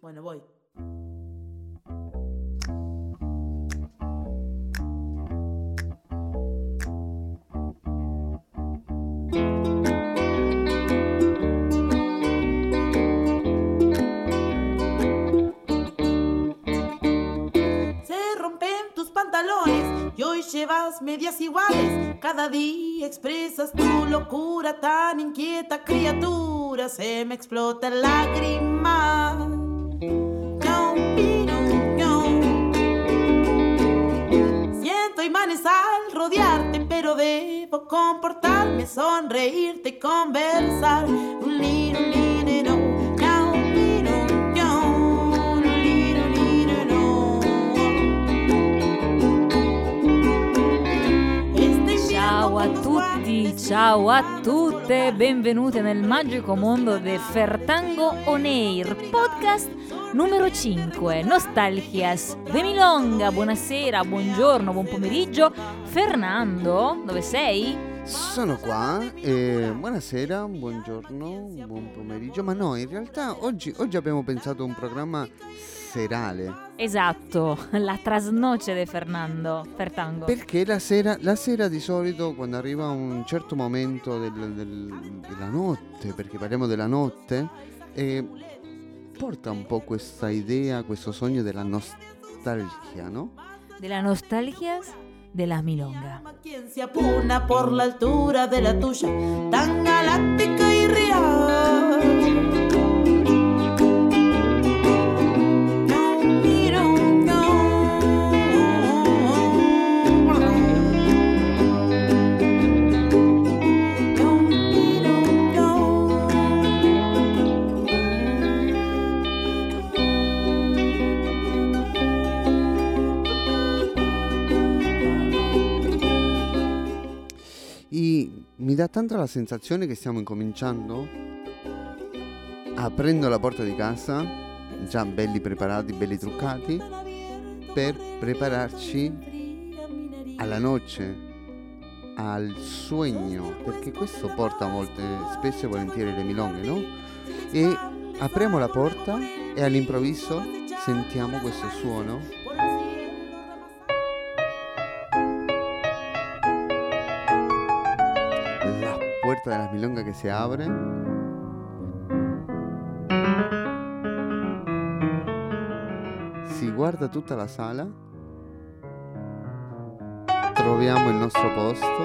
Bueno, voy. Se rompen tus pantalones y hoy llevas medias iguales. Cada día expresas tu locura tan inquieta, criatura. Se me explota lágrima. Siento imanes al rodearte, pero debo comportarme, sonreírte y conversar. Ciao a tutti, ciao a tutte, benvenute nel magico mondo del Fertango On Air, podcast numero 5, Nostalgias de Milonga. Buonasera, buongiorno, buon pomeriggio. Fernando, dove sei? Sono qua, e buonasera, buongiorno, buon pomeriggio, ma no, in realtà oggi, oggi abbiamo pensato a un programma serale, Esatto, la trasnoce di Fernando, Fertango. perché la sera, la sera di solito quando arriva un certo momento del- del- della notte, perché parliamo della notte, eh, porta un po' questa idea, questo sogno della nostalgia, no? Della Nostalgias de la Milonga. llama quien se apuna por la altura de la tuya, tan galáctica y real. E mi dà tanta la sensazione che stiamo incominciando aprendo la porta di casa, già belli preparati, belli truccati, per prepararci alla noce, al sogno, perché questo porta molte, spesso e volentieri le milonghe, no? E apriamo la porta e all'improvviso sentiamo questo suono de la milonga que se abre. Si guarda tutta la sala, troviamo il nostro posto,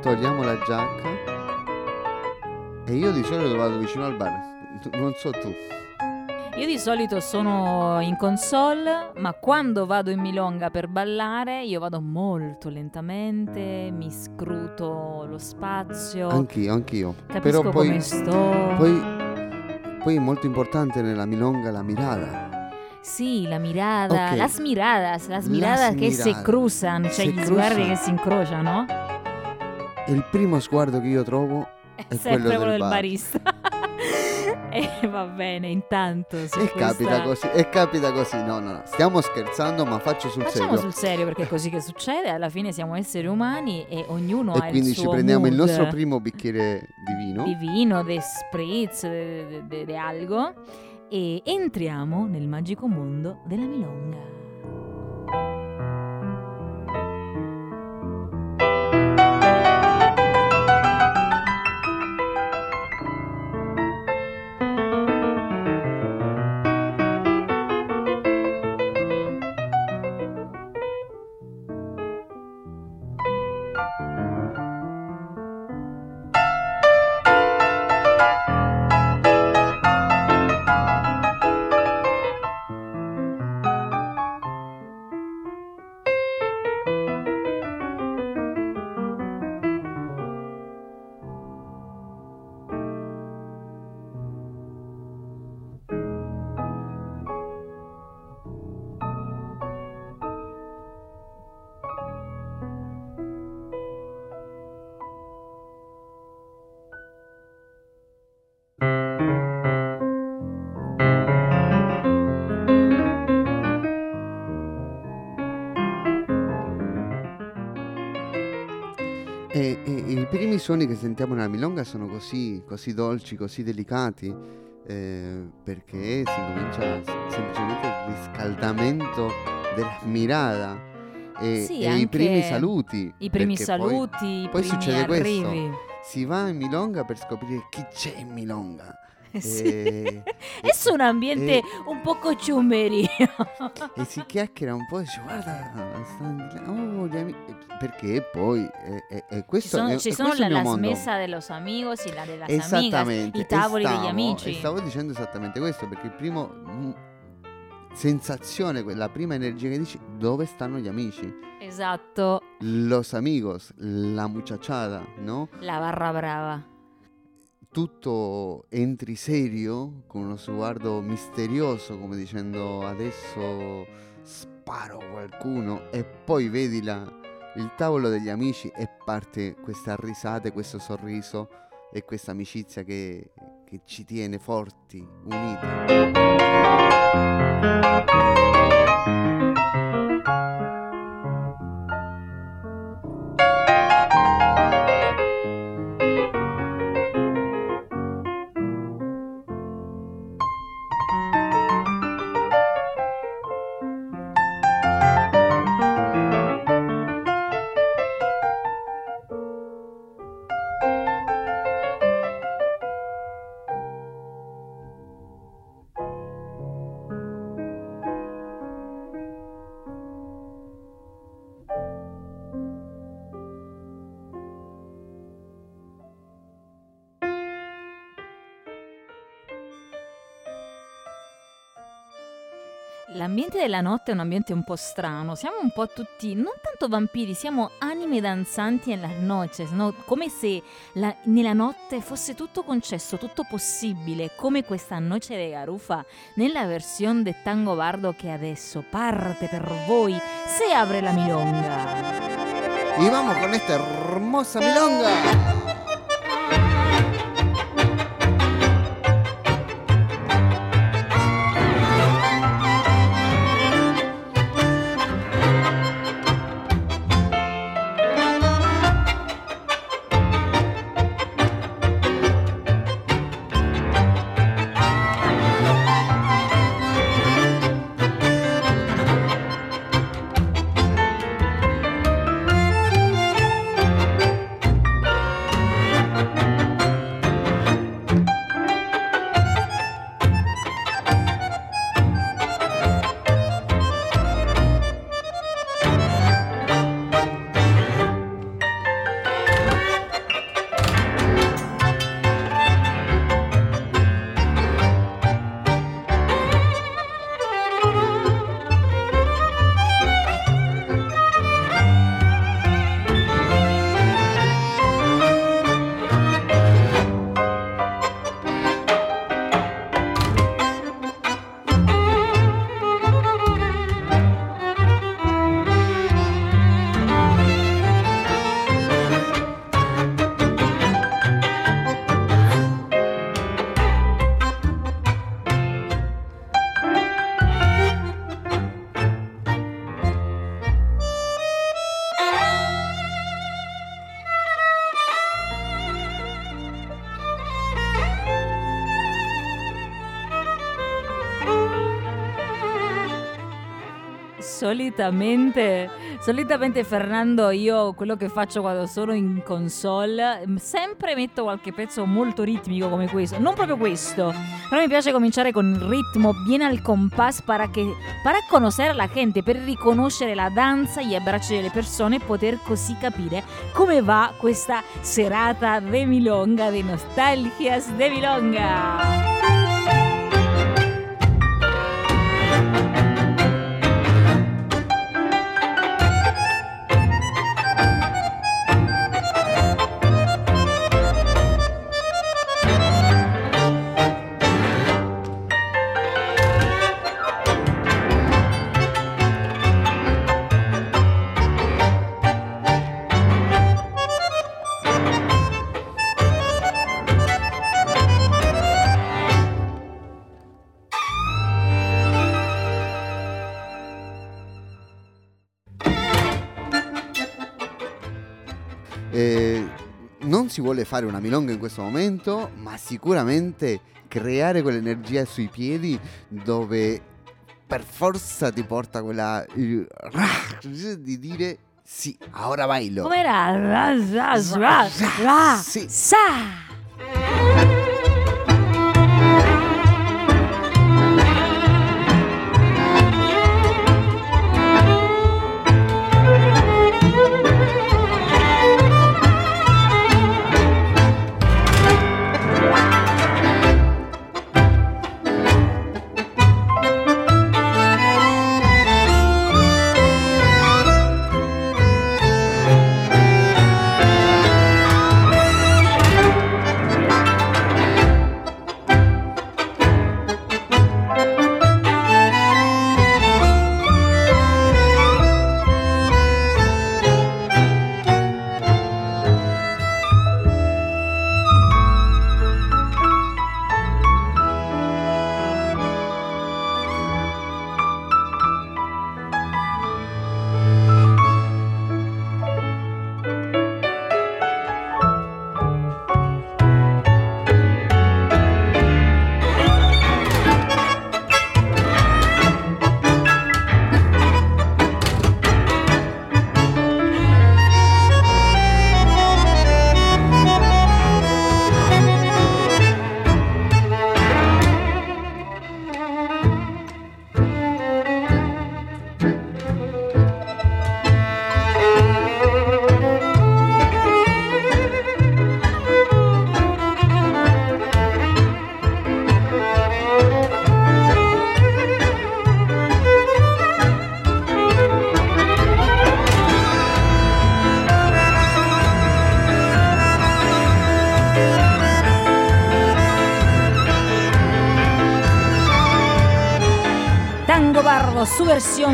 togliamo la giacca e io di solito vado vicino al bar, non so tu. Io di solito sono in console, ma quando vado in milonga per ballare, io vado molto lentamente, mi scruto lo spazio, Anch'io, anch'io. capisco Però poi, come sto. poi, poi è molto importante nella milonga la mirada. Sì, la mirada, Ok. las miradas, las miradas che si miradas. cruzan, cioè Se gli sguardi cruzan. che si incrociano. Il primo sguardo che io trovo È È sempre quello quello del del bar. barista. E va bene, intanto E questa- capita così, e capita così. No, no, no, stiamo scherzando, ma faccio sul Facciamo serio. sul serio perché è così che succede, alla fine siamo esseri umani e ognuno ha e il quindi suo ci prendiamo il mood nostro primo bicchiere di vino. di vino, di spritz, di algo e entriamo nel magico mondo della milonga. Suoni che sentiamo nella milonga sono così, così dolci, così delicati. eh, perché si comincia semplicemente il riscaldamento della mirada e, Sì, e i primi saluti. I primi perché poi saluti, i poi primi succede questo. arrivi. si va in Milonga per scoprire chi c'è in Milonga. Sì. E, È su un ambiente e- un poco ciumerio. e si chiacchiera un po' e dice guarda, stanno oh, gli ami-" Perché poi è, è- è Ci questo, sono, è, ci sono questo la, mondo. mesa de los amigos y la de las amigas, i tavoli e degli stavo- amici. E stavo dicendo esattamente questo perché il primo mm, sensazione, la prima energia che dici, dove stanno gli amici? Esatto, Los amigos, la muchachada, no? la barra brava. Tutto entri serio, con uno sguardo misterioso, come dicendo adesso sparo qualcuno, e poi vedi la- il tavolo degli amici e parte questa risata, questo sorriso e questa amicizia che, che ci tiene forti, uniti. L'ambiente della notte è un ambiente un po' strano, siamo un po' tutti, non tanto vampiri, siamo anime danzanti en las noches, no? come se la- nella notte fosse tutto concesso, tutto possibile, come questa Noce de Garufa nella versione del tango bardo che adesso parte per voi, se apre la milonga. Y vamos con esta hermosa milonga. Solitamente, solitamente Fernando, io quello che faccio quando sono in console, sempre metto qualche pezzo molto ritmico come questo. Non proprio questo, però mi piace cominciare con il ritmo bien al compás para, conoscere la gente, per riconoscere la danza, gli abbracci delle persone e poter così capire come va questa serata de Milonga, de nostalgias de Milonga. Si vuole fare una milonga in questo momento, ma sicuramente creare quell'energia sui piedi dove per forza ti porta quella di dire sì, ora bailo. Com'era? Ra, ra, ra, ra, Sì.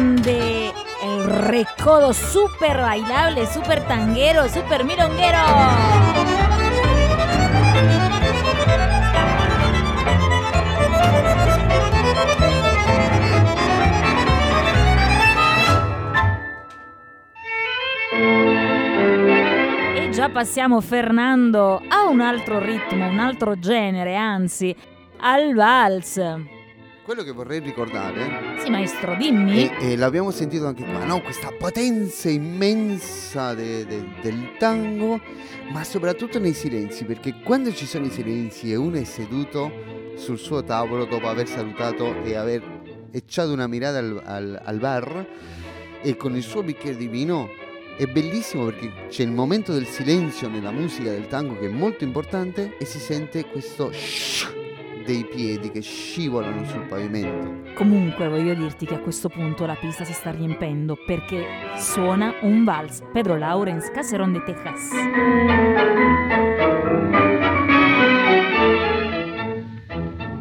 Versión de El Recodo, super bailable, super tanguero, super milonguero. E già passiamo, Fernando, a un altro ritmo, un altro genere, anzi, al vals. Quello che vorrei ricordare, Sì, maestro, dimmi. e, e l'abbiamo sentito anche qua, no? questa potenza immensa de- de- del tango, ma soprattutto nei silenzi, perché quando ci sono i silenzi e uno è seduto sul suo tavolo dopo aver salutato e aver ecciato una mirata al, al- al bar e con il suo bicchiere di vino, è bellissimo perché c'è il momento del silenzio nella musica del tango che è molto importante e si sente questo shh dei piedi che scivolano sul pavimento. Comunque voglio dirti che a questo punto la pista si sta riempendo perché suona un vals. Pedro Laurens, Caserón de Texas.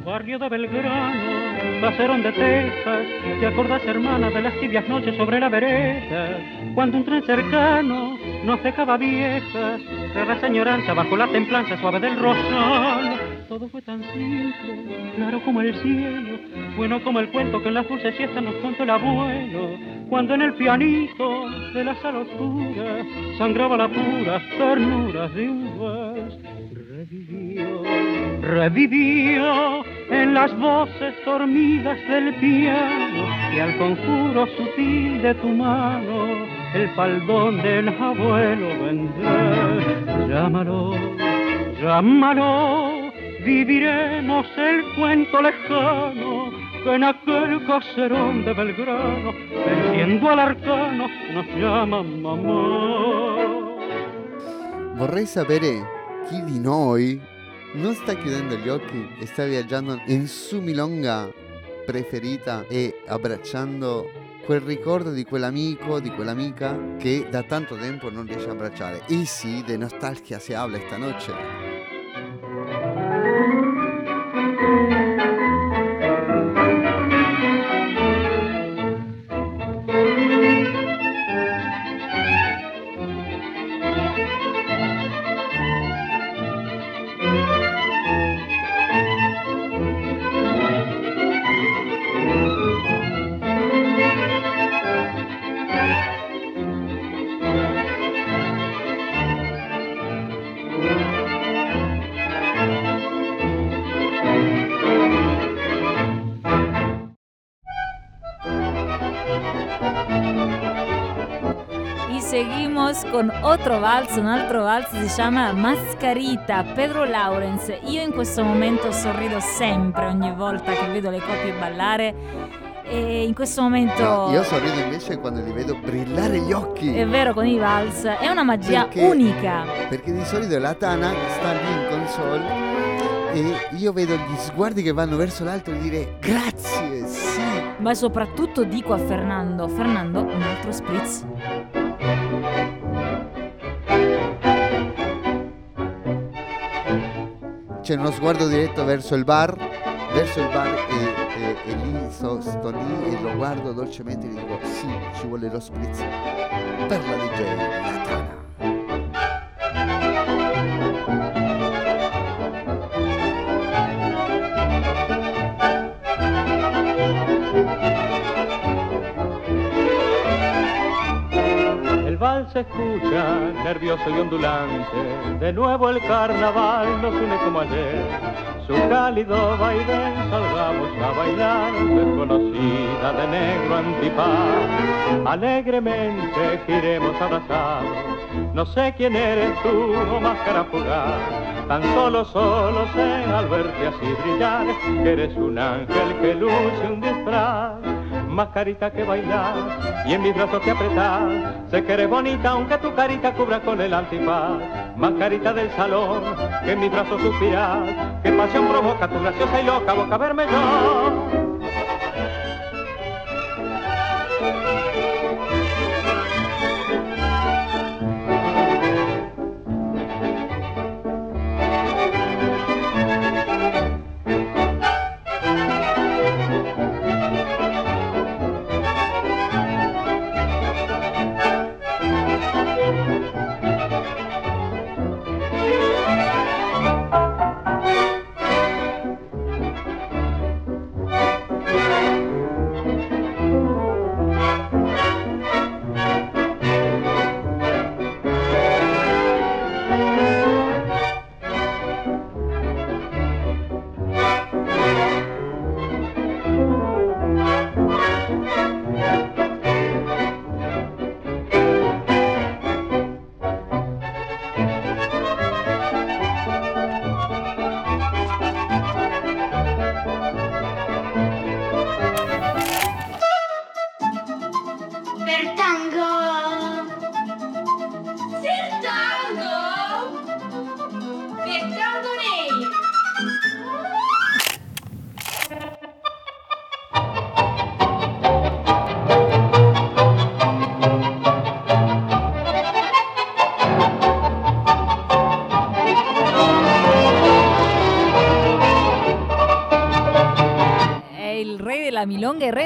Barrio de Belgrano, caserón de Texas, ¿te acordás, hermana, de las tibias noches sobre la vereda? Cuando un tren cercano nos dejaba viejas, de la señoranza bajo la templanza suave del rosal. Todo fue tan simple, claro como el cielo, bueno como el cuento que en las dulces siestas nos contó el abuelo. Cuando en el pianito de la sala oscura sangraba la pura ternura de un vals. Revivió, revivió en las voces dormidas del piano y al conjuro sutil de tu mano el faldón del abuelo vendrá. Llámalo, llámalo, viviremos el cuento lejano que en aquel caserón de Belgrano, venciendo al arcano, nos llama mamá. Vorrei sapere chi di noi non sta chiudendo gli occhi e sta viaggiando in su milonga preferita e abbracciando quel ricordo di quell'amico, di quell'amica che da tanto tempo non riesce a abbracciare. E sì, de nostalgia se habla esta noche. Otro vals, un altro vals si chiama Mascarita, Pedro Laurens. Io in questo momento sorrido sempre ogni volta che vedo le coppie ballare e in questo momento... No, io sorrido invece quando li vedo brillare gli occhi. È vero, con i vals, è una magia Perché- unica. Perché di solito la Tana sta lì in console e io vedo gli sguardi che vanno verso l'alto e dire grazie, sì. Ma soprattutto dico a Fernando, Fernando, un altro spritz. C'è uno sguardo diretto verso il bar, verso il bar e, e- e lì sto, sto lì e lo guardo dolcemente e gli dico sì, ci vuole lo spritz per la DJ, la Tana. Se escucha, nervioso y ondulante. De nuevo el carnaval nos une como ayer. Su cálido vaivén salgamos a bailar, desconocida de negro antifaz. Alegremente giremos abrazados. No sé quién eres tú o máscara fugaz. Tan solo, solo sé al verte así brillar que eres un ángel que luce un disfraz mascarita que bailar y en mis brazos te apretar. Sé que eres bonita aunque tu carita cubra con el antifaz. Mascarita del salón que en mis brazos suspiras. Qué pasión provoca tu graciosa y loca boca verme yo.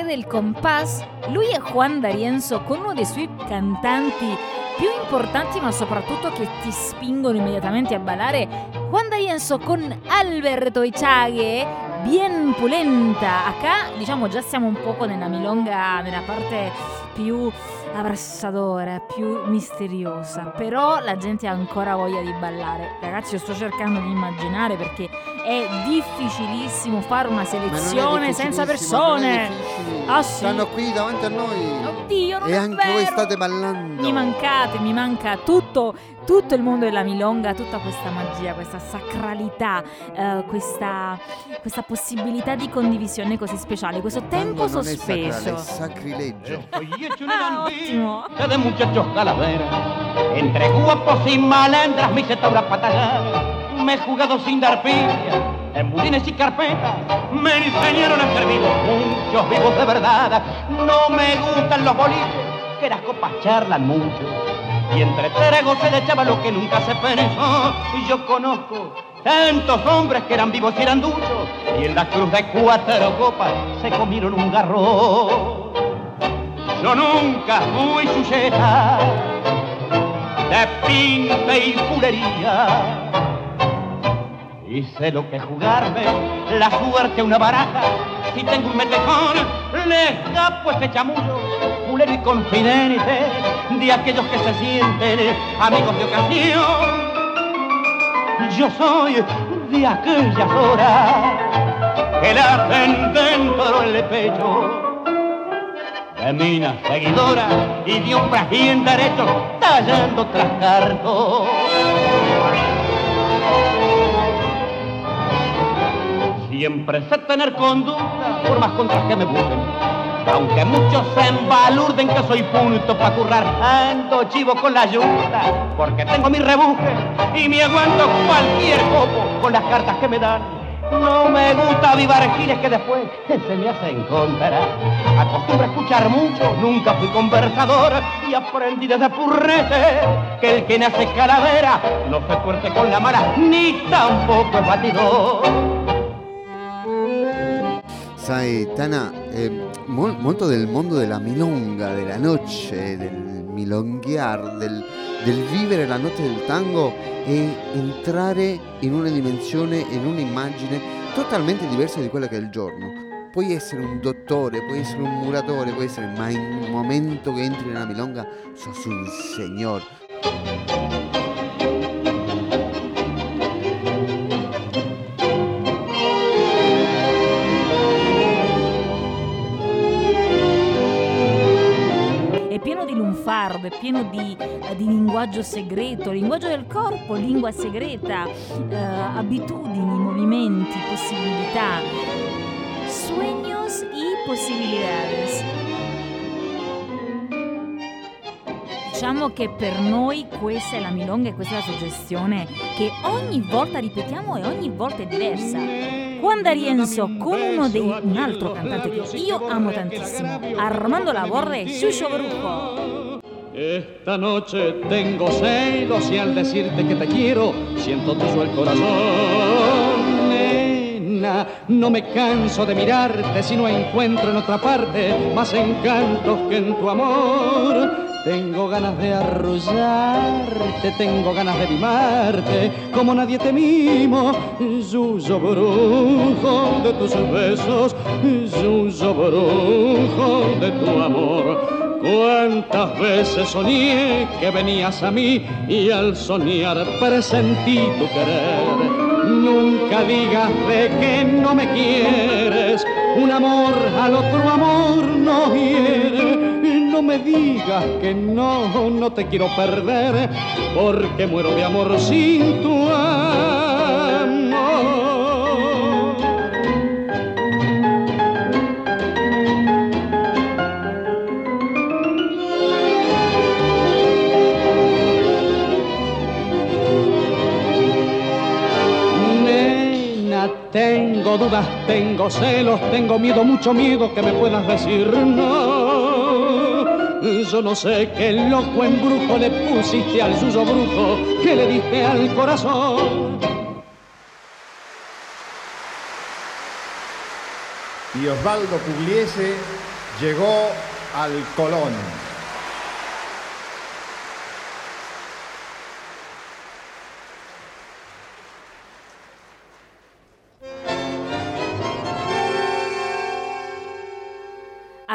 Milonga, il del compass. Lui è Juan D'Arienzo con uno dei suoi cantanti più importanti, ma soprattutto che ti spingono immediatamente a ballare. Juan D'Arienzo con Alberto Echaghe, bien pulenta. Acá, diciamo, già siamo un poco nella milonga, nella parte più abrassadora, più misteriosa. Però la gente ha ancora voglia di ballare. Ragazzi, io sto cercando di immaginare perché è difficilissimo fare una selezione senza persone. Ah, sì? Stanno qui davanti a noi. Oddio, non e è anche vero. voi state ballando. Mi mancate, mi manca tutto, tutto il mondo della milonga, tutta questa magia, questa sacralità, eh, questa, questa possibilità di condivisione così speciale, questo tempo Tango non è sacrale, sospeso. è sacrilegio. Un Ah, ottimo. de muchachos calaveras. Entre guapos y malandras tablas patagar. Me he jugado sin dar pilla. En budines y carpetas me enseñaron a ser vivo. Muchos vivos de verdad. No me gustan los boliches, que las copas charlan mucho. Y entre tragos se le echaba lo que nunca se pensó. Y yo conozco tantos hombres que eran vivos y eran duchos. Y en la cruz de cuatro copas se comieron un garro. Yo nunca fui sujeta de pinta y pulería. Y sé lo que jugarme la suerte una baraja. Si tengo un metejón, le escapo ese chamullo. Pulero y confidente de aquellos que se sienten amigos de ocasión. Yo soy de aquellas horas que la hacen dentro del pecho de minas seguidoras y de hombres bien derechos tallando tras cartón. Siempre sé tener conducta por más contras que me busquen. Aunque muchos se embalurden que soy punto para currar, ando chivo con la ayuda, porque tengo mi rebuje y me aguanto cualquier copo con las cartas que me dan. No me gusta avivar giles que después se me hacen contra. Acostumbro a escuchar mucho, nunca fui conversador y aprendí desde purrete que el que nace calavera no se fuerte con la mala ni tampoco es batidor. Sai, Tana, eh, mol- molto del mondo della milonga, della noce, del milonghiar, del, del vivere la notte del tango e entrare in una dimensione, in un'immagine totalmente diversa di quella che è il giorno. Puoi essere un dottore, puoi essere un muratore, puoi essere, ma in un momento che entri nella milonga sos un signor. Lunfardo, è pieno di, eh, di linguaggio segreto, linguaggio del corpo, lingua segreta, eh, abitudini, movimenti, possibilità. Sueños y posibilidades. Diciamo che per noi questa è la milonga e questa è la suggestione che ogni volta ripetiamo e ogni volta è diversa. Quando Rienzo con uno dei, un altro cantante che io amo tantissimo, Armando Laborre e Shusho Brujo. Esta noche tengo celos y al decirte que te quiero, siento tuyo el corazón. Nena, no me canso de mirarte si no encuentro en otra parte más encantos que en tu amor. Tengo ganas de arrullarte, tengo ganas de mimarte, como nadie te mimo. Yuyo brujo de tus besos, yuyo brujo de tu amor. Cuántas veces soñé que venías a mí y al soñar presentí tu querer. Nunca digas de que no me quieres, un amor al otro amor no hiere. No me digas que no, no te quiero perder, porque muero de amor sin tu amor. Nena, tengo dudas, tengo celos, tengo miedo, mucho miedo que me puedas decir no. Yo no sé qué loco embrujo le pusiste al suyo brujo que le diste al corazón. Y Osvaldo Pugliese llegó al Colón.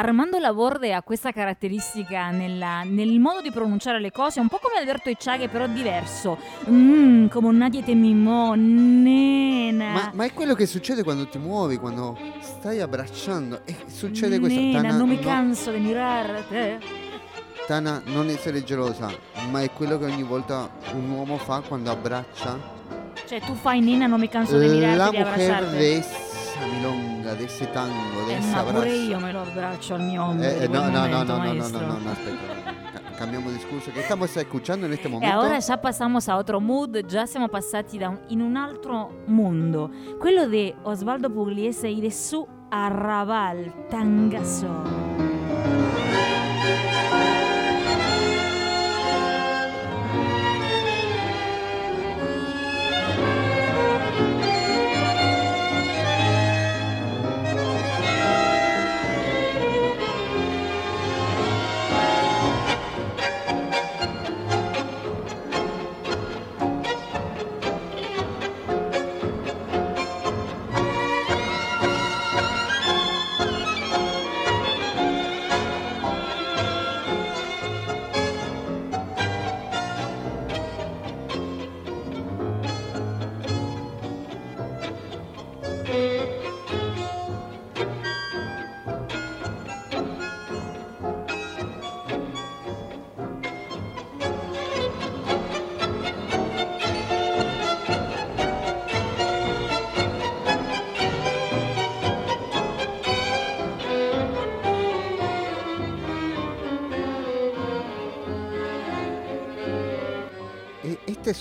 Armando Laborde ha questa caratteristica nella- nel modo di pronunciare le cose, un po' come Alberto Icciaghe, però diverso. Mm, come un Nadia Temimò, nena. Ma, ma è quello che succede quando ti muovi, quando stai abbracciando. E succede questo. Nena, Tana, non mi no- canso di mirarti. Tana, non essere gelosa, ma è quello che ogni volta un uomo fa quando abbraccia Cioè, tu fai nena, non mi canso di mirarti, la di mujer de esa milonga, de ese tango, de Eh, ese ma pure abbraccio. io me lo abbraccio al mio ombro. Eh, di eh, no, no, no, momento, no, no, no, no, no, no, aspetta. Ca- cambiamo discorso. Che estamos escuchando en este E momento? ora già passamos a otro mood, già siamo passati da un- in un altro mondo, quello di Osvaldo Pugliese e di su Arrabal Tangaso.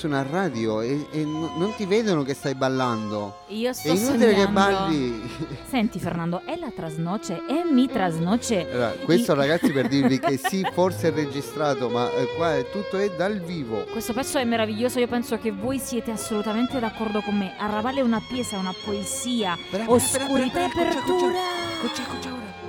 Una radio e, e no- non ti vedono che stai ballando. Io sto È inutile che sognando. balli. Senti Fernando, è la trasnoce e mi trasnoce. Allora, questo I- ragazzi per dirvi che sì, forse è registrato, ma eh, qua è tutto è dal vivo. Questo pezzo è meraviglioso, io penso che voi siete assolutamente d'accordo con me. Arrabal è una pieza, è una poesia, Brava, oscurità e brava, brava, brava, apertura. Ora.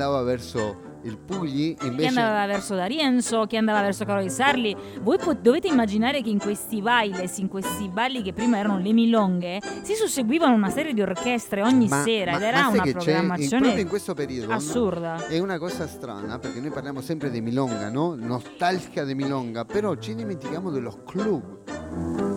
Andava verso il Pugli Chi invece andava verso D'Arienzo, chi andava verso Carlo di Sarli. Voi po- dovete immaginare che in questi bailes, in questi balli che prima erano le milonghe, si susseguivano una serie di orchestre ogni Ma- sera ma- ed era una programmazione proprio in questo periodo no? assurda. È una cosa strana perché noi parliamo sempre di Milonga, no? Nostalgia di Milonga, però ci dimentichiamo dello club.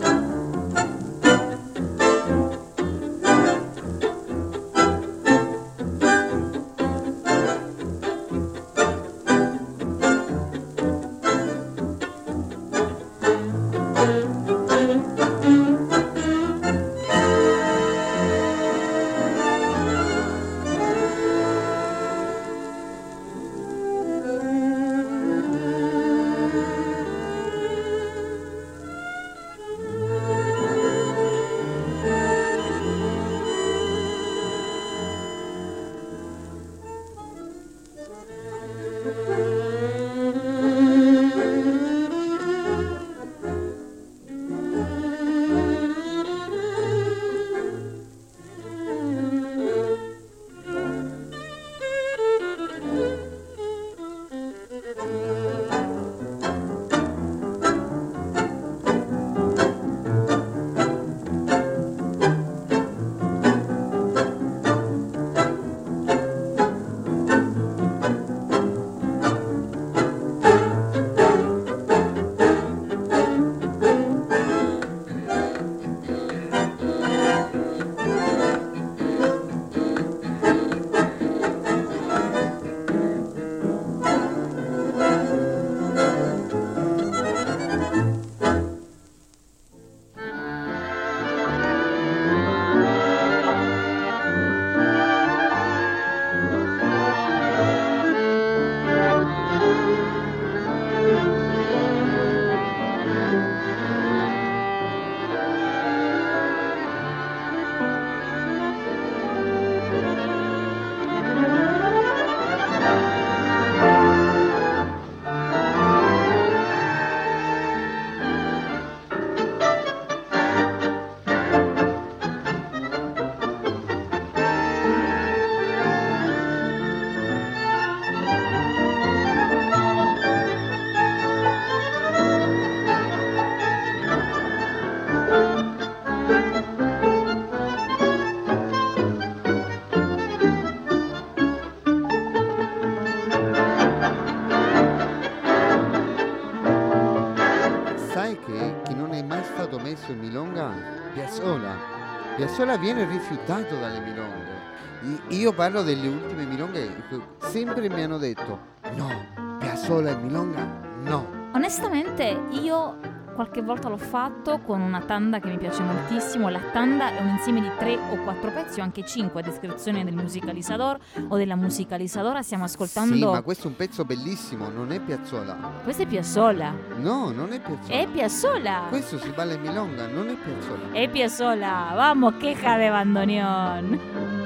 Piazzola viene rifiutato dalle milonghe. Io parlo delle ultime milonghe che sempre mi hanno detto no, Piazzola e milonga no. Onestamente io qualche volta l'ho fatto con una tanda che mi piace moltissimo. La tanda è un insieme di tre o quattro pezzi o anche cinque a descrizione del musicalizzador o della musicalizzadora. Stiamo ascoltando... Sì, ma questo è un pezzo bellissimo, non è Piazzola. Questa è Piazzola. No, non è Piazzola. È Piazzola. Questo si balla in milonga, non è Piazzola. È Piazzola. Vamos, queja de bandoneón.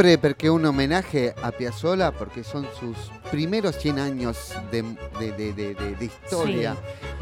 Siempre porque un homenaje a Piazzolla, porque son sus primeros 100 años de, de- de- de- de- de historia,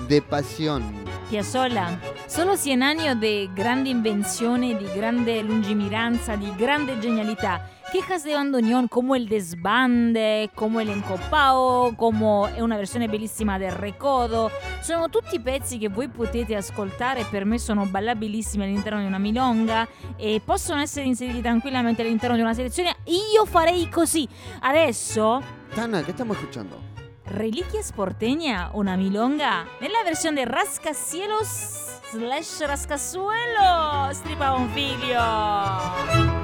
de pasión. Piazzolla, solo 100 anni di grande invenzione, di grande lungimiranza, di grande genialità. Quejas de bandoneón como el desbande, como el encopao, como è una versione bellissima del recodo. Sono tutti pezzi che voi potete ascoltare, per me sono ballabilissimi all'interno di una milonga e possono essere inseriti tranquillamente all'interno di una selezione. Io farei così. Adesso Tana, ¿qué estamos escuchando? Reliquias Porteña, una milonga, nella versione Rascacielos slash Rascasuelo, stripa un figlio.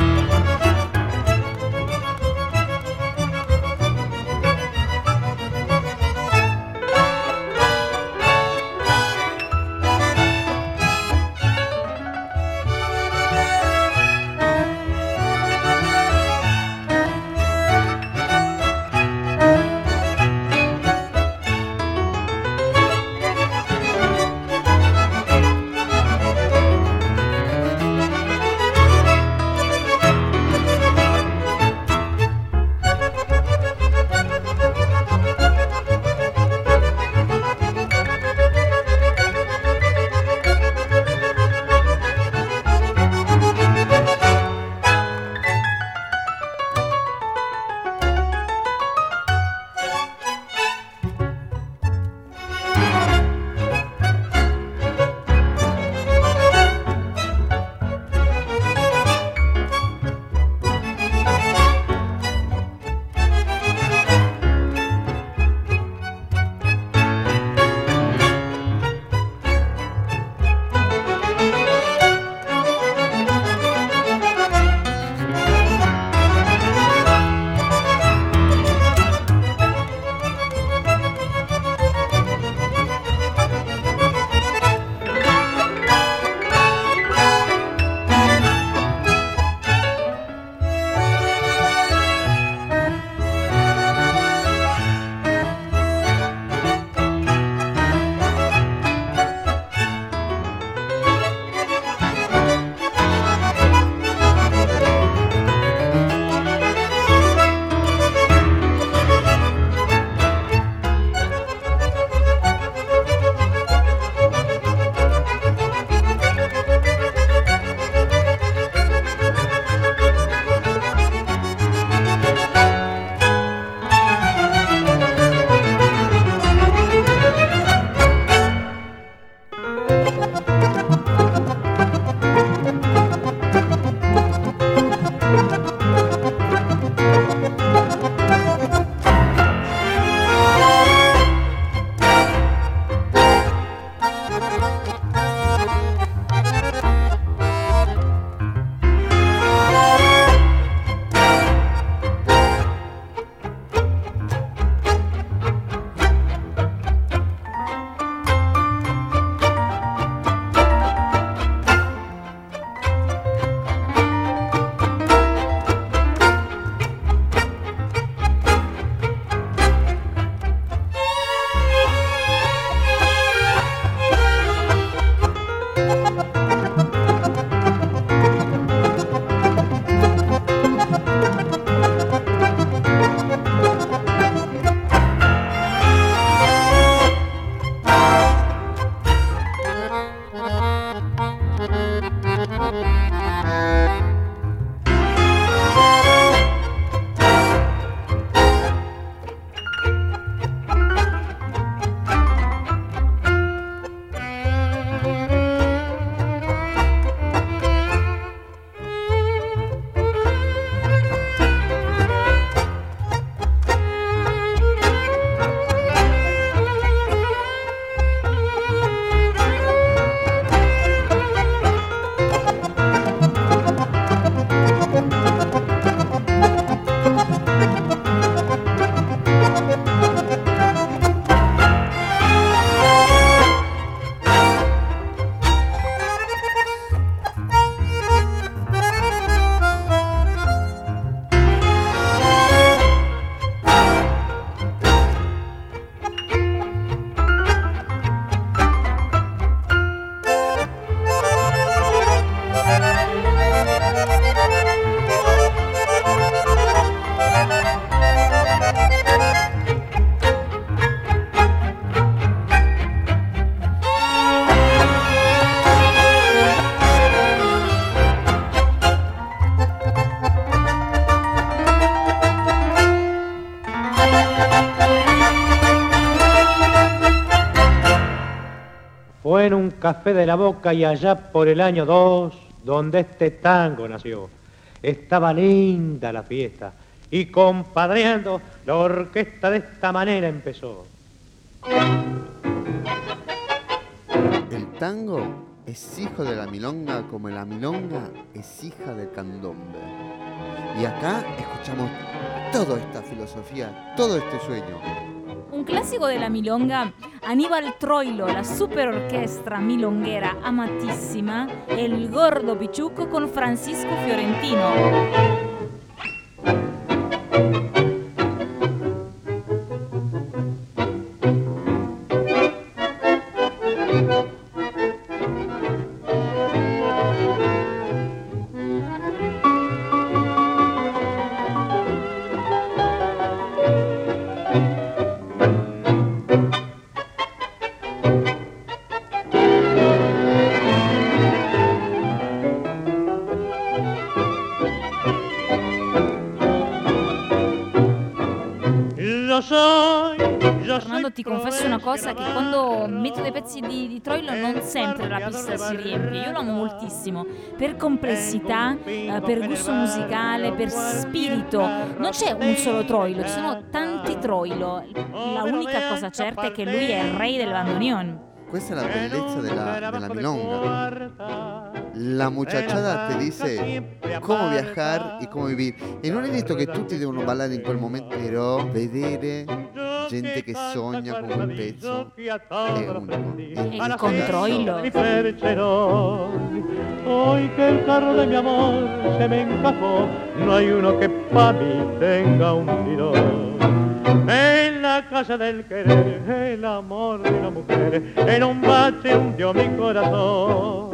Café de la Boca y allá por el año 2 donde este tango nació. Estaba linda la fiesta y compadreando la orquesta de esta manera empezó. El tango es hijo de la milonga como la milonga es hija del candombe. Y acá escuchamos toda esta filosofía, todo este sueño. Un clásico de la milonga, Aníbal Troilo, la super orquestra milonguera amatissima, El Gordo Pichuco con Francisco Fiorentino. Cosa, che quando metto dei pezzi di, di Troilo non sempre la pista si riempie. Io lo amo moltissimo, per complessità, eh, per gusto musicale, per spirito. Non c'è un solo Troilo, ci sono tanti Troilo. La unica cosa certa è che lui è il re del bandoneon. Questa è la bellezza della, della milonga. La muchachada te dice come viajar y cómo vivir. E non è detto che tutti devono ballare in quel momento, però vedere gente che sogna con quel pezzo è unico. E il controllo. mi. Hoy que el carro de mi amor se me encajó, no hay uno que pa' mí tenga un tirón. En la casa del querer, el amor de una mujer, en un bache hundió mi corazón.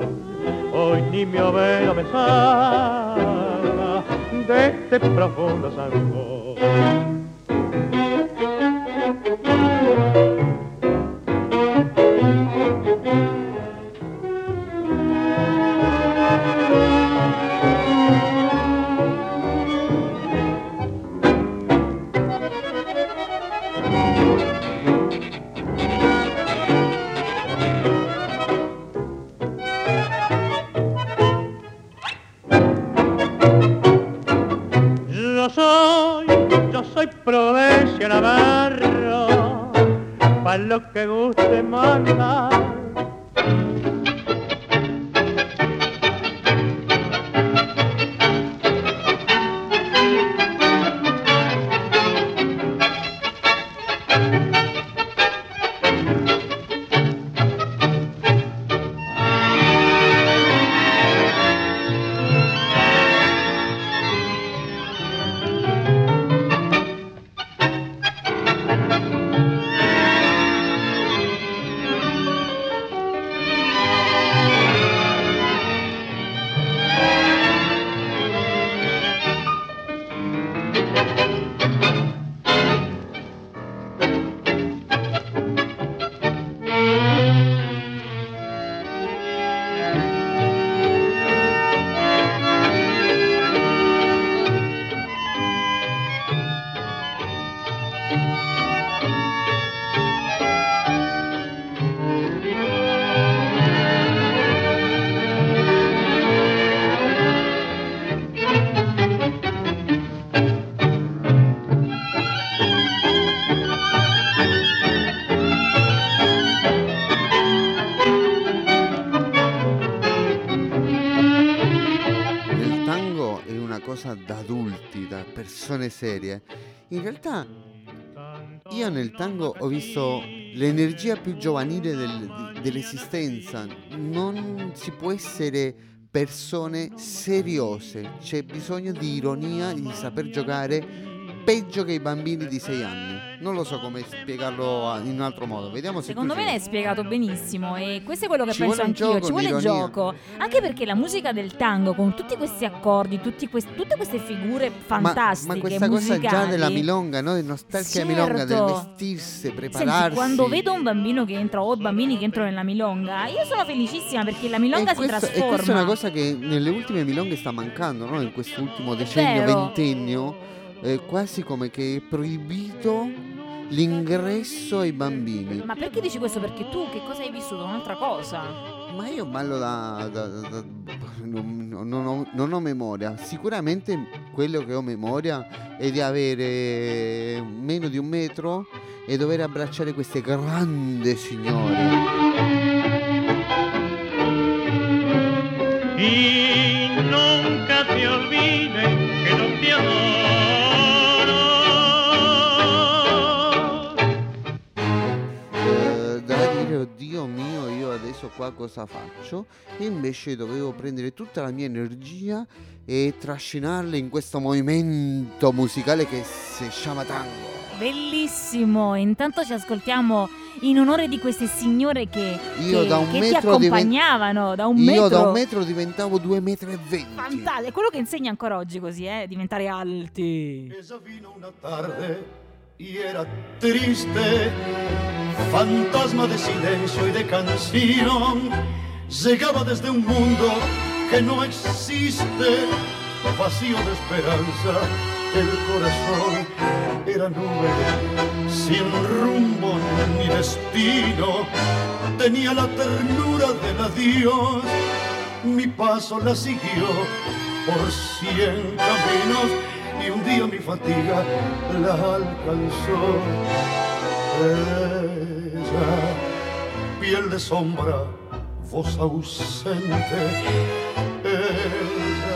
Hoy ni mi overo me salva de este profundo sango. Persone serie. In realtà io nel tango ho visto l'energia più giovanile del- dell'esistenza. Non si può essere persone seriose, c'è bisogno di ironia, di saper giocare peggio che i bambini di 6 anni. Non lo so come spiegarlo in un altro modo. Vediamo se Secondo me l'hai spiegato benissimo e questo è quello che Ci penso vuole un anch'io, gioco, ci vuole un'ironia. gioco, anche perché la musica del tango con tutti questi accordi, tutti questi- tutte queste figure Ma, fantastiche, ma questa cosa già musicali, della milonga, no? Del nostalgia milonga, del Certo. vestirsi, prepararsi. Senti, quando vedo un bambino che entra o bambini che entrano nella milonga, io sono felicissima perché la milonga e, questo- si e trasforma. questa è una cosa che nelle ultime milonghe sta mancando, no? In quest'ultimo decennio, vero. ventennio, eh, quasi come che è proibito l'ingresso ai bambini. Ma perché dici questo? Perché tu che cosa hai vissuto? Un'altra cosa. Ma io ballo da... da- da- da- non, non ho, non ho memoria. Sicuramente quello che ho memoria è di avere meno di un metro e dover abbracciare queste grandi signore. Y nunca te olvides que no te adoro. Adesso qua cosa faccio? E invece dovevo prendere tutta la mia energia e trascinarla in questo movimento musicale che si chiama tango. Bellissimo. Intanto ci ascoltiamo in onore di queste signore che, Io che- da un che ti accompagnavano da un Io metro. da un metro diventavo due metri e venti. Fantastico. È quello che insegna ancora oggi così, eh? Diventare alti. Ella vino una tarde y era triste, fantasma de silencio y de canción. Llegaba desde un mundo que no existe, vacío de esperanza. El corazón era nube, sin rumbo ni destino. Tenía la ternura del adiós mi paso la siguió por cien caminos y un día mi fatiga la alcanzó. Ella, piel de sombra, voz ausente.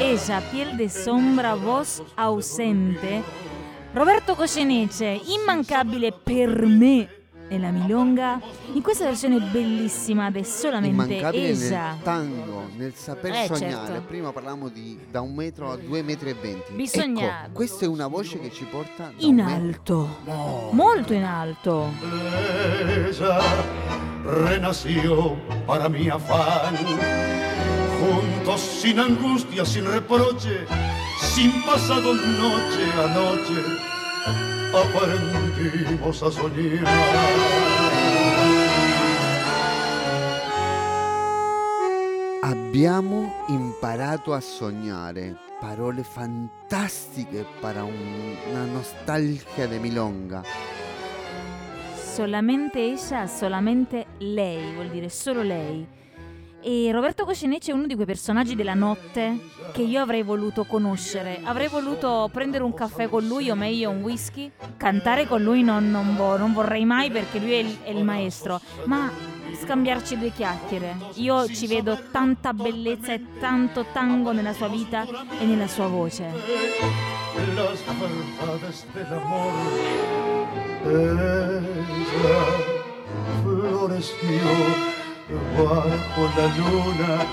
Ella, piel de sombra, voz ausente. Roberto Coscenece, immancabile per me e la milonga, in questa versione bellissima ed è solamente Esa. nel tango, nel saper Eh, sognare. certo. Prima parlavamo di da un metro a due metri e venti. Bisogna- Ecco, questa è una voce che ci porta In alto, No. molto in alto. ella renació para mi afán. Juntos sin angustia, sin reproche, sin pasado noche a noche, aprendimos a soñar. Abbiamo imparato a sognare. Parole fantastiche per un- una nostalgia di milonga. Solamente ella, solamente lei, vuol dire solo lei. E Roberto Coscenece è uno di quei personaggi della notte che io avrei voluto conoscere. Avrei voluto prendere un caffè con lui o meglio un whisky. Cantare con lui non, non vo- non vorrei mai perché lui è il, è il maestro. Ma scambiarci due chiacchiere. Io ci vedo tanta bellezza e tanto tango nella sua vita e nella sua voce. las verdades del amor. Ella floreció bajo la luna.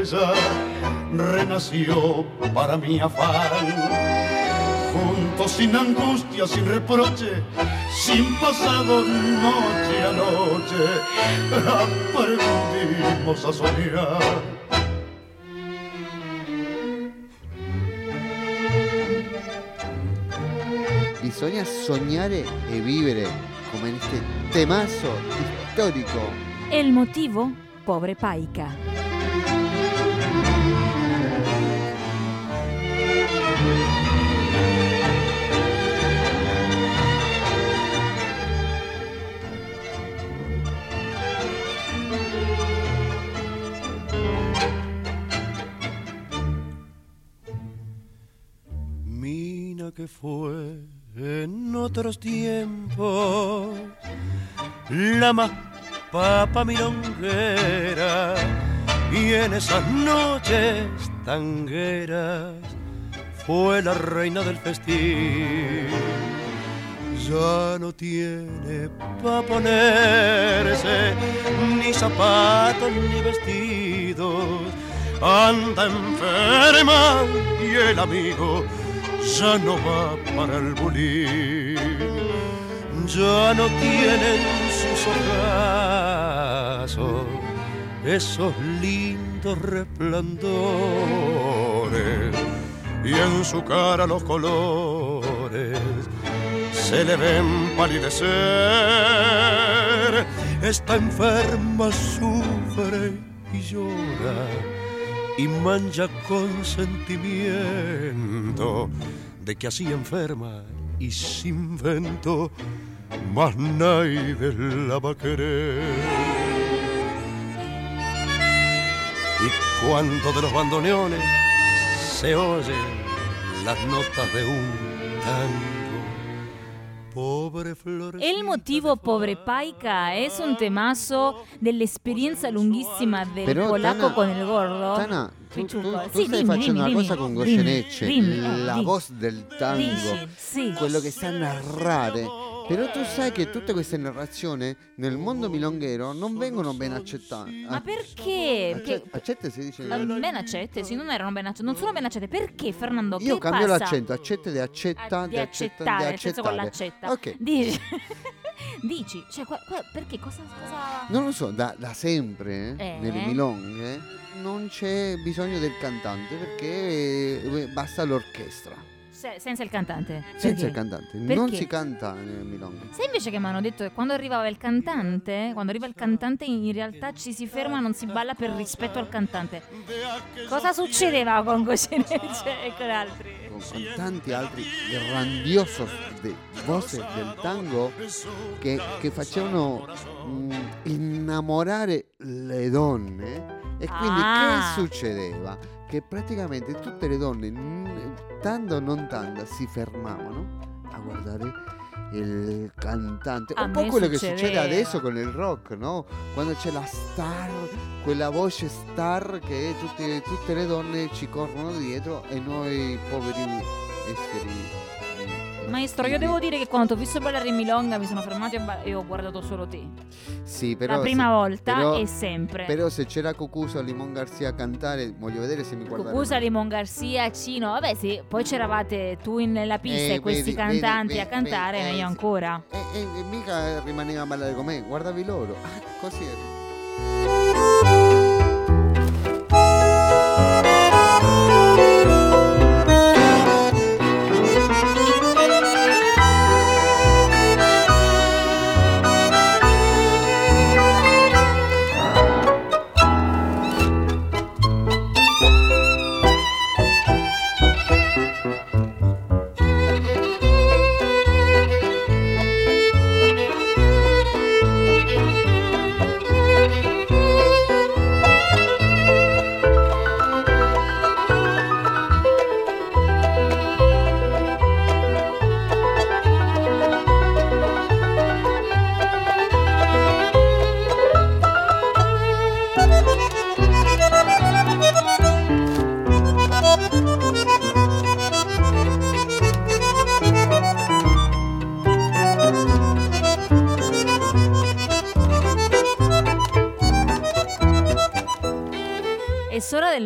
Ella renació para mi afán. Juntos sin angustia, sin reproche, sin pasado noche a noche, aprendimos a soñar. Bisogna sognare e vivere como en este temazo histórico. El motivo, pobre Paica. que fue otros tiempos la más papa milonguera y en esas noches tangueras fue la reina del festín. Ya no tiene pa' ponerse ni zapatos ni vestidos. Anda enferma y el amigo ya no va para el bulín. Ya no tienen sus ojazos esos lindos resplandores y en su cara los colores se le ven palidecer. Está enferma, sufre y llora y mancha con sentimiento de que así enferma y sin vento, más nadie la va a querer. Y cuando de los bandoneones se oyen las notas de un tango. Pobre flor. El motivo Pobre Paica es un temazo de la experiencia lunguísima del Pero, polaco Tana, con el gordo. Tana, tú, tú, tú sí, estás dime, una dime, cosa con Goyeneche, la voz del tango, con lo que se narrar. Eh Però tu sai che tutte queste narrazioni nel mondo milonghero non vengono ben accettate. Ma perché? Acce- accette si dice? ben accette, sì, non erano ben accette, non sono ben accette. Perché Fernando? Io che cambio passa? l'accento, accette di accetta, Ah, di di accetta, accettare, di nel accettare. l'accetta. Ok. Dici, dici cioè, qua- qua- perché cosa, cosa... Non lo so, da, da sempre eh, Eh? nelle milonghe non c'è bisogno del cantante perché eh, basta l'orchestra. Se- senza il cantante. Senza Perché? il cantante, non Perché? si canta nelle milonghe. Sai invece che mi hanno detto che quando arrivava il cantante, quando arriva il cantante in realtà ci si ferma, non si balla per rispetto al cantante. Cosa succedeva con Goyeneche e con altri? Con, con tanti altri grandiosos de, voces del tango che, che facevano mm, innamorare le donne e quindi Ah. che succedeva? Che praticamente tutte le donne, tanto o non tanto, si fermavano a guardare il cantante. A Un po' quello che succede succedeva. adesso con il rock, no? Quando c'è la star, quella voce star che tutte, tutte le donne ci corrono dietro e noi poveri esseri. Maestro, io devo dire che quando ho visto ballare in Milonga mi sono fermato e, ba- e ho guardato solo te. Sì, però La prima se- volta però- e sempre. Però se c'era Cucusa Limon Garzia a cantare, voglio vedere se mi guarda. Cucusa, Limon Garcia, Cino, vabbè sì, poi c'eravate tu in- nella pista Eh, e questi vedi, vedi, cantanti vedi, a cantare, vedi, eh, meglio sì. ancora. E, e- e mica rimaneva a ballare con me, guardavi loro. Ah, così era.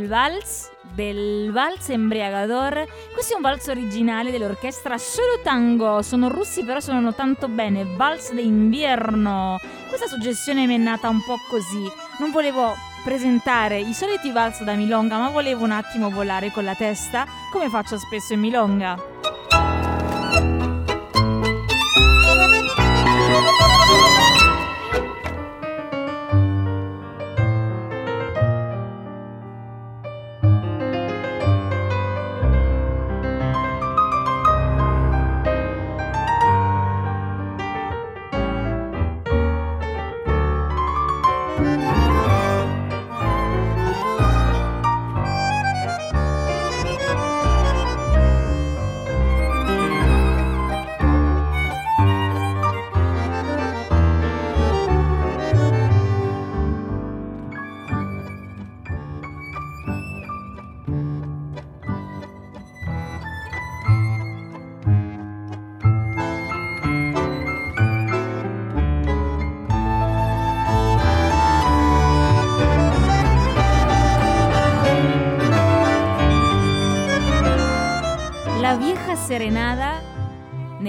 Del vals, del vals embriagador. Questo è un vals originale dell'orchestra Solo Tango. Sono russi però suonano tanto bene. Vals d'inverno. Questa suggestione mi è nata un po' così. Non volevo presentare i soliti vals da Milonga, ma volevo un attimo volare con la testa, come faccio spesso in Milonga.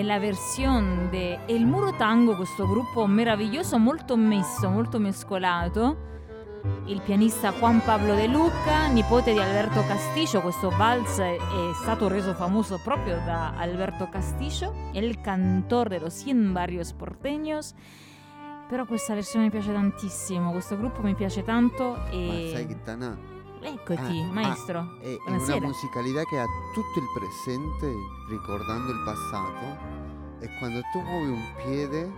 Nella versione di El Muro Tango, questo gruppo meraviglioso, molto messo, molto mescolato. Il pianista Juan Pablo De Luca, nipote di Alberto Castillo, questo vals è stato reso famoso proprio da Alberto Castillo, el cantor de los cien barrios porteños. Però questa versione mi piace tantissimo, questo gruppo mi piace tanto Ma e sai che Eccoti, Ah, maestro. ah, è, è una musicalità che ha tutto il presente ricordando il passato e quando tu muovi un piede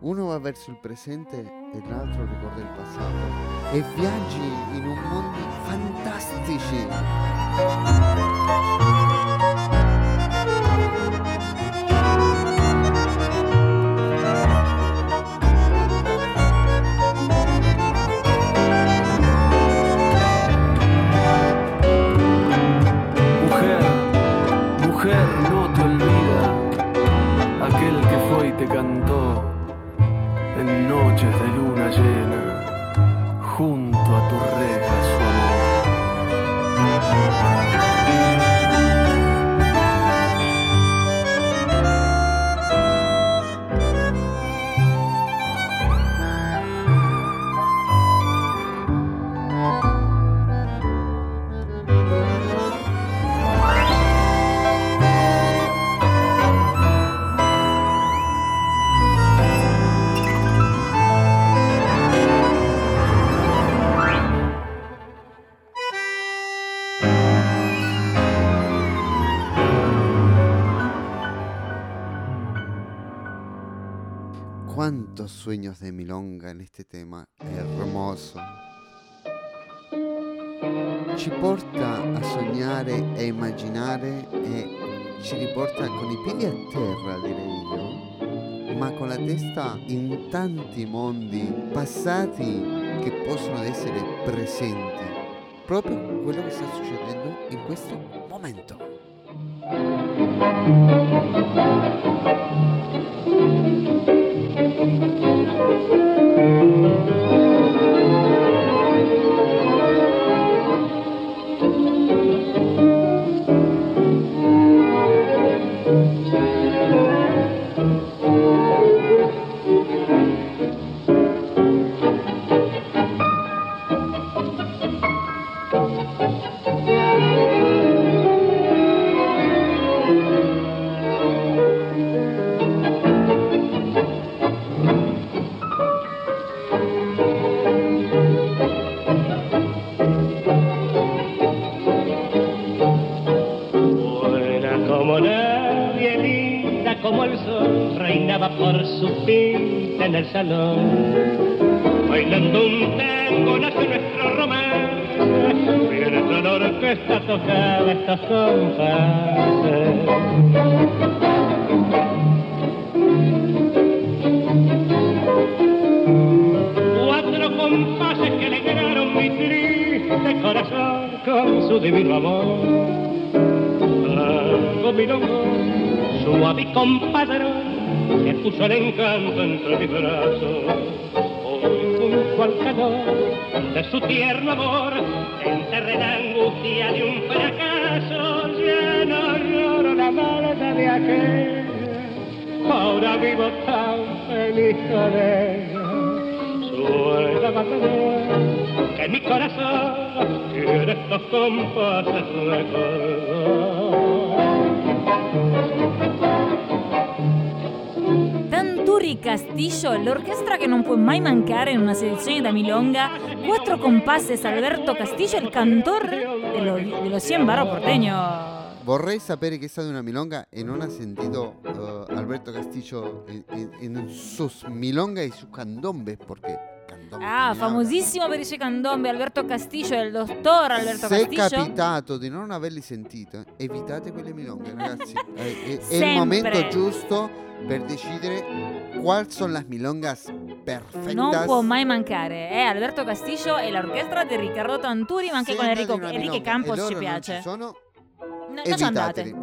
uno va verso il presente e l'altro ricorda il passato e viaggi in un mondo fantastici. Sueños de milonga en este tema hermoso. Ci porta a sognare e immaginare e ci riporta con i piedi a terra, direi io, ma con la testa in tanti mondi passati che possono essere presenti. Proprio quello che sta succedendo in questo momento. Salón. Bailando un tango nace nuestro romance, mientras la orquesta tocaba estos compases. Cuatro compases que alegraron mi triste corazón con su divino amor. Tango milongo, suave y que puso el encanto entre mis brazos. Hoy junto al calor de su tierno amor, enterré la angustia de un fracaso. Ya no lloro la malta de aquel, ahora vivo tan feliz con ella. Suena batalla que mi corazón quiere estos compases recordar. Castillo, l'orchestra che non può mai mancare in una selezione da milonga. Cuatro compases Alberto Castillo, il cantor dello, dello Cien Barro Porteño. Vorrei sapere che è stata una milonga e non ha sentito eh, Alberto Castillo en, en- en sus milonga y su candombe, porque candombe Ah, famosissimo per i suoi candombe, Alberto Castillo, il dottor Alberto Se è Castillo. capitato di non averli sentiti, evitate quelle milonghe, ragazzi. È, è- è il momento giusto per decidere quali sono le milongas perfettas. Non può mai mancare, è Alberto Castillo e l'orchestra di Riccardo Tanturi, ma anche Se con Enrico, Enrique milonga Campos e ci non piace. ci sono, No, non ci andate.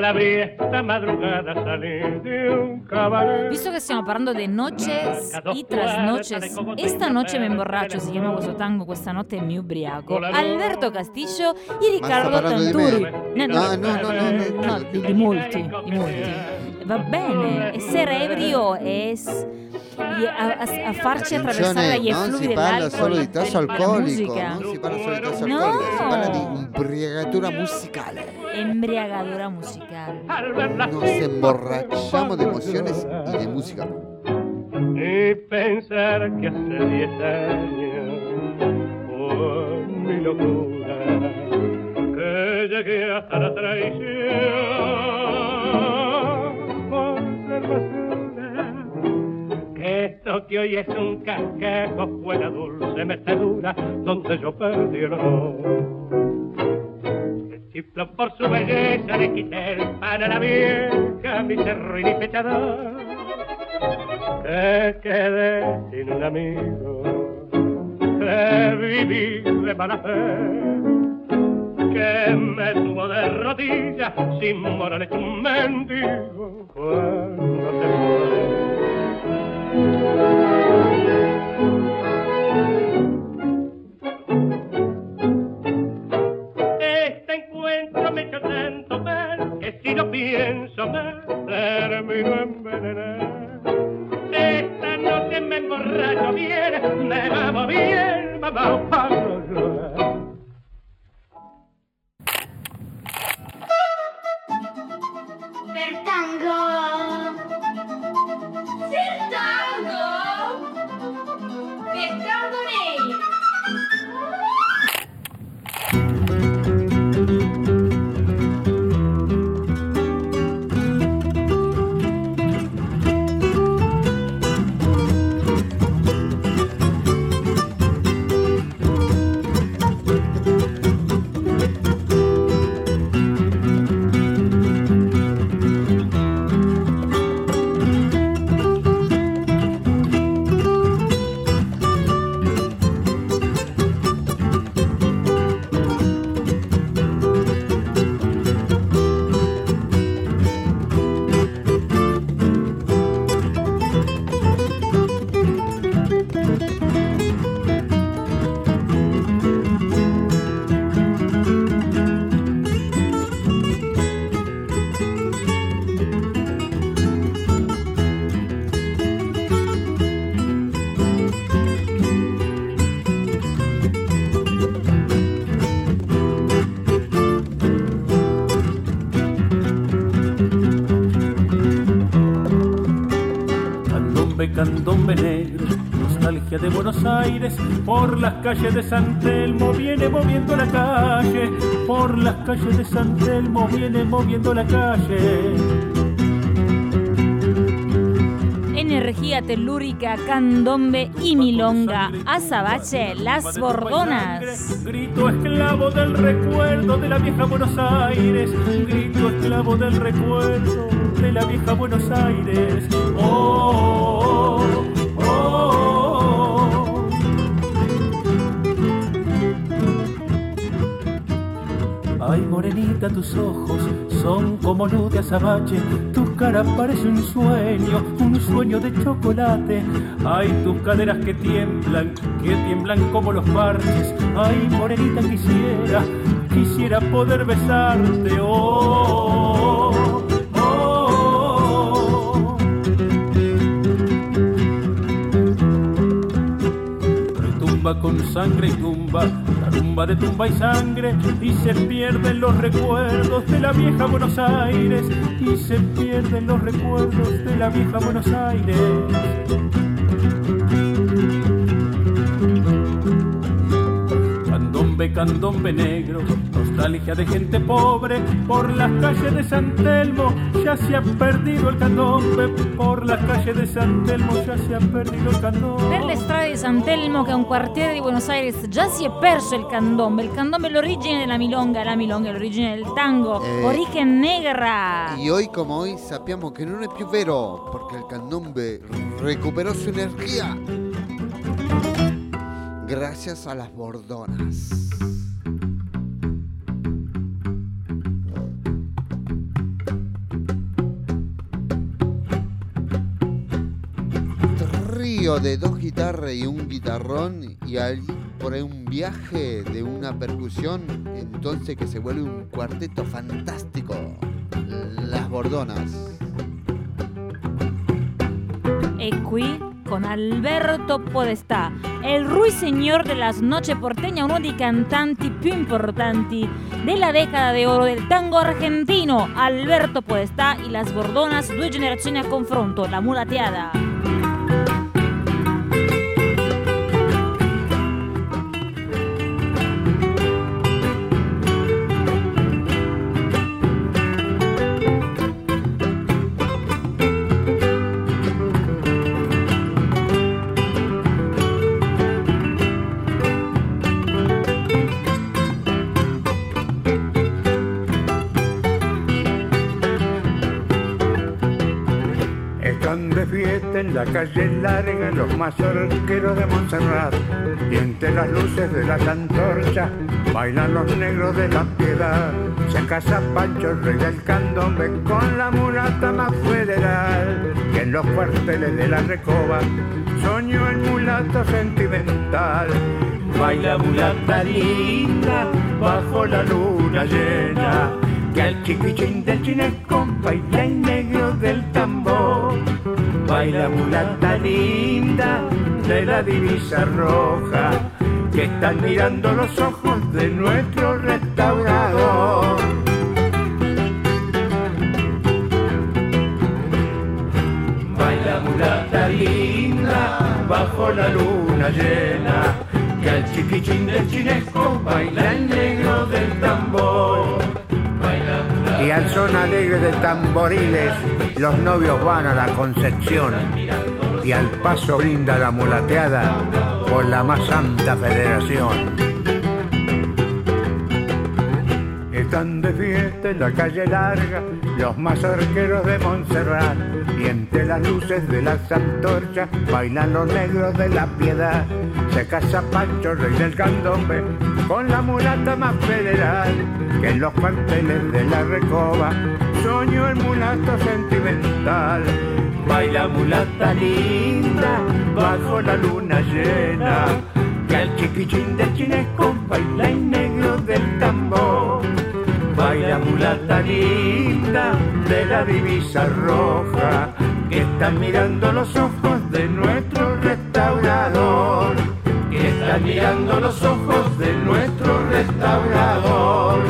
Descangallada la vi esta madrugada salir de un cabaret. Visto che stiamo parlando di noches y tras noches, esta noche me emborracho, si chiama questo tango, questa notte mi ubriaco. Alberto Castillo e Riccardo Tanturi. No, No, no, no, no, no. no, di, di molti, di molti. Va bene, essere ebrio es y a, a- a farci attraversare gli non effluvi si parla dell'alcol solo di tasso alcolico, non si parla solo di tasso No. alcolico, si parla di ubriacatura musicale. Embriagadura musicale. Nos emborrachamos de emociones y de música. Y pensar que hace diez años, por mi locura, que llegué hasta la traición, que hoy es un cascajo fue la dulce mecedura donde yo perdí el honor. Que chifló por su belleza le quité el pan a la vieja, mi cerro y mi pechador que quedé sin un amigo, que viví de mala fe, que me tuvo de rodillas sin moral hecho un mendigo cuando se fue. Este encuentro me echa tanto mal que si lo pienso mal. Candombe, negro, nostalgia de Buenos Aires, por las calles de San Telmo viene moviendo la calle, por las calles de San Telmo viene moviendo la calle. Energía telúrica, candombe y milonga. Azabache, las bordonas. Grito esclavo del recuerdo de la vieja Buenos Aires, grito esclavo del recuerdo de la vieja Buenos Aires. Oh, Tus ojos son como luz de azabache, tu cara parece un sueño, un sueño de chocolate. Ay, tus caderas que tiemblan, que tiemblan como los parches. Ay, morenita, quisiera, quisiera poder besarte. Oh, oh, oh. Retumba con sangre y tumba, tumba de tumba y sangre, y se pierden los recuerdos de la vieja Buenos Aires, y se pierden los recuerdos de la vieja Buenos Aires. Candombe, candombe negro, nostalgia de gente pobre, por las calles de San Telmo ya se ha perdido el candombe, por las calles de San Telmo ya se ha perdido el candombe. Per le strade di San Telmo, che è un quartiere di Buenos Aires, già si è perso il candombe. Il candombe è l'origine della milonga, la milonga è l'origine del tango. Eh. Origen negra. Y hoy como hoy sappiamo che non è più vero, porque el candombe recuperó su energía. Gracias a las bordonas. Trío de dos guitarras y un guitarrón y ahí por ahí un viaje de una percusión, entonces que se vuelve un cuarteto fantástico. Las Bordonas. E qui con Alberto Podestà, il ruiseñor de las noche porteña, uno dei cantanti più importanti della década de oro del tango argentino. Alberto Podestà y las Bordonas, due generazioni a confronto, la mulateada. En la calle larga los mazorqueros de Montserrat y entre las luces de las antorchas bailan los negros de la piedad. Se casa Pancho, rey del candombe, con la mulata más federal que en los cuarteles de la recoba soñó el mulato sentimental. Baila mulata linda bajo la luna llena que al chiquichín del chinesco baila el negro del tambor. Baila mulata linda de la divisa roja, que están mirando los ojos de nuestro restaurador. Baila mulata linda bajo la luna llena, que al chiquichín del chinesco baila el negro del tambor. Y al son alegre de tamboriles, los novios van a la Concepción. Y al paso brinda la mulateada por la más santa federación. Están de fiesta en la calle larga los mazorqueros de Montserrat y entre las luces de las antorchas bailan los negros de la piedad. Se casa Pancho, rey del candombe, con la mulata más federal que en los cuarteles de la recoba soñó el mulato sentimental. Baila mulata linda bajo la luna llena, que al chiquichín del chinesco baila el negro del tambor. Baila mulata linda de la divisa roja, que está mirando los ojos de nuestro restaurador. Que está mirando los ojos de nuestro restaurador.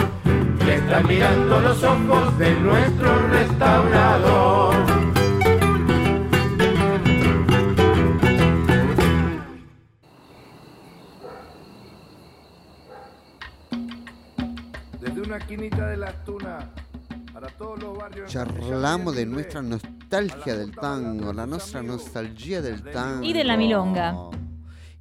Que está mirando los ojos de nuestro restaurador. Desde una esquinita de las tunas para todos los barrios. Charlamos de nuestra nostalgia del tango, la nuestra nostalgia del tango. Y de la milonga.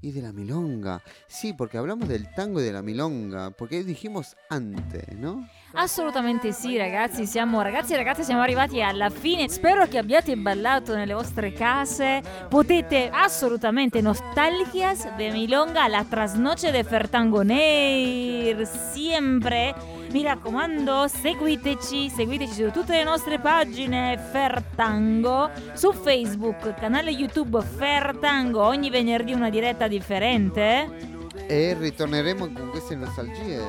Y de la milonga. Sí, porque hablamos del tango y de la milonga, porque dijimos antes, ¿no? Assolutamente sì, ragazzi. Siamo, ragazzi e ragazze, siamo arrivati alla fine. Spero che abbiate ballato nelle vostre case. Potete assolutamente nostalgias de Milonga, la trasnoche de Fertangoneir. Siempre. Mi raccomando, seguiteci, seguiteci su tutte le nostre pagine Fertango, su Facebook, canale YouTube Fertango, ogni venerdì una diretta differente. E ritorneremo con queste nostalgie.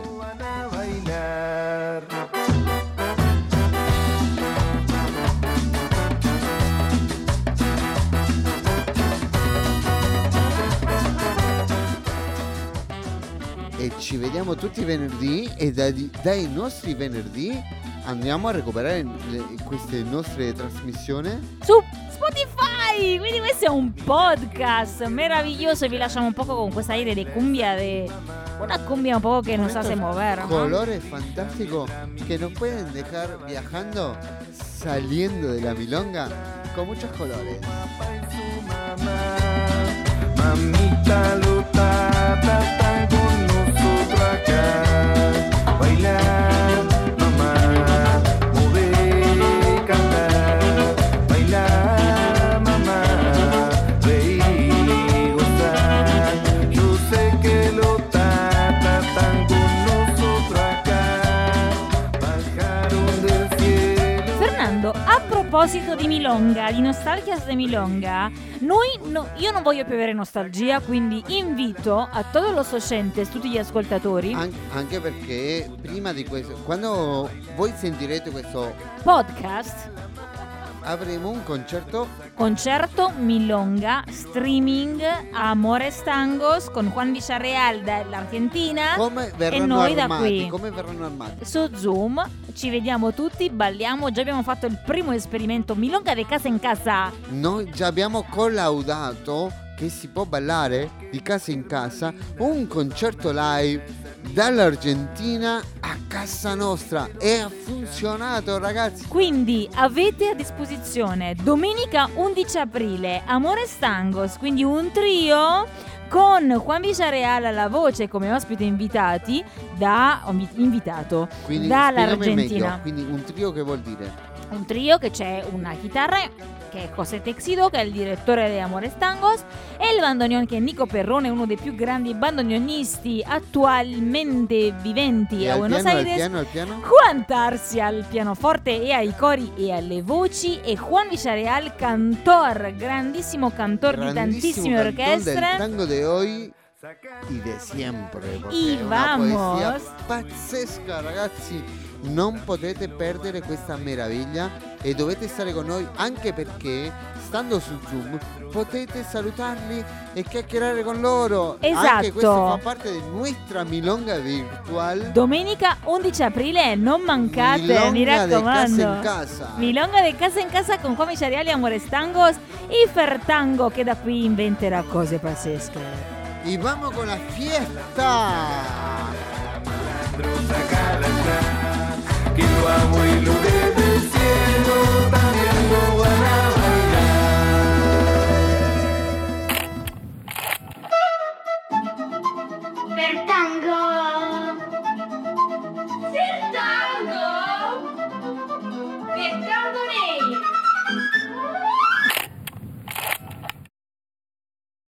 E ci vediamo tutti i venerdì e dai, dai nostri venerdì andiamo a recuperare le- queste nostre trasmissioni. su Spotify. Quindi questo è un podcast meraviglioso y vi lasciamo un poco con questa aire de cumbia de una cumbia un poco que nos hace mover. ¿no? Colores fantásticos que nos pueden dejar viajando, saliendo de la milonga con muchos colores. Mamita Lutata está con nosotros acá. Bailar, proposito di Milonga, di Nostalgias de Milonga, noi, no- io non voglio più avere nostalgia, quindi invito a tutti los oyentes, tutti gli ascoltatori, An- anche perché prima di questo, quando voi sentirete questo, podcast, avremo un concerto concerto Milonga, streaming Amores Tangos con Juan Villarreal dall'Argentina come e verranno noi da armati, qui. come verranno armati. Su Zoom ci vediamo tutti, balliamo, già abbiamo fatto il primo esperimento Milonga di casa in casa. Noi già abbiamo collaudato che si può ballare di casa in casa un concerto live dall'Argentina a casa nostra e ha funzionato ragazzi. Quindi avete a disposizione domenica 11 aprile Amores Tangos, quindi un trio con Juan Villarreal alla voce come ospite invitati da invitato Quindi dall'Argentina. quindi un trio che vuol dire? Un trio che c'è una chitarra che è José Texido che è il direttore di Amores Tangos e il bandoneon che è Nico Perrone uno dei più grandi bandoneonisti attualmente viventi a al Buenos piano, al Aires piano, al piano? Juan Tarsi al pianoforte e ai cori e alle voci e Juan Villarreal cantor grandissimo cantor di Grandísimo tantissime cantón del orchestre tango de hoy y de siempre. Y vamos. pazzesca, ragazzi. Non potete perdere questa meraviglia e dovete stare con noi anche perché stando su Zoom potete salutarli e chiacchierare con loro. Anche Esatto. questo fa parte di nostra milonga virtual. domenica 11 aprile non mancate Milonga mi de casa raccomando in casa. Milonga de casa in casa con Juan Villarreal e Amores Tangos e Fertango che da qui inventerà cose pazzesche Y vamos con la fiesta. Que lo amo y lo desde el cielo también lo van a bailar. Per tango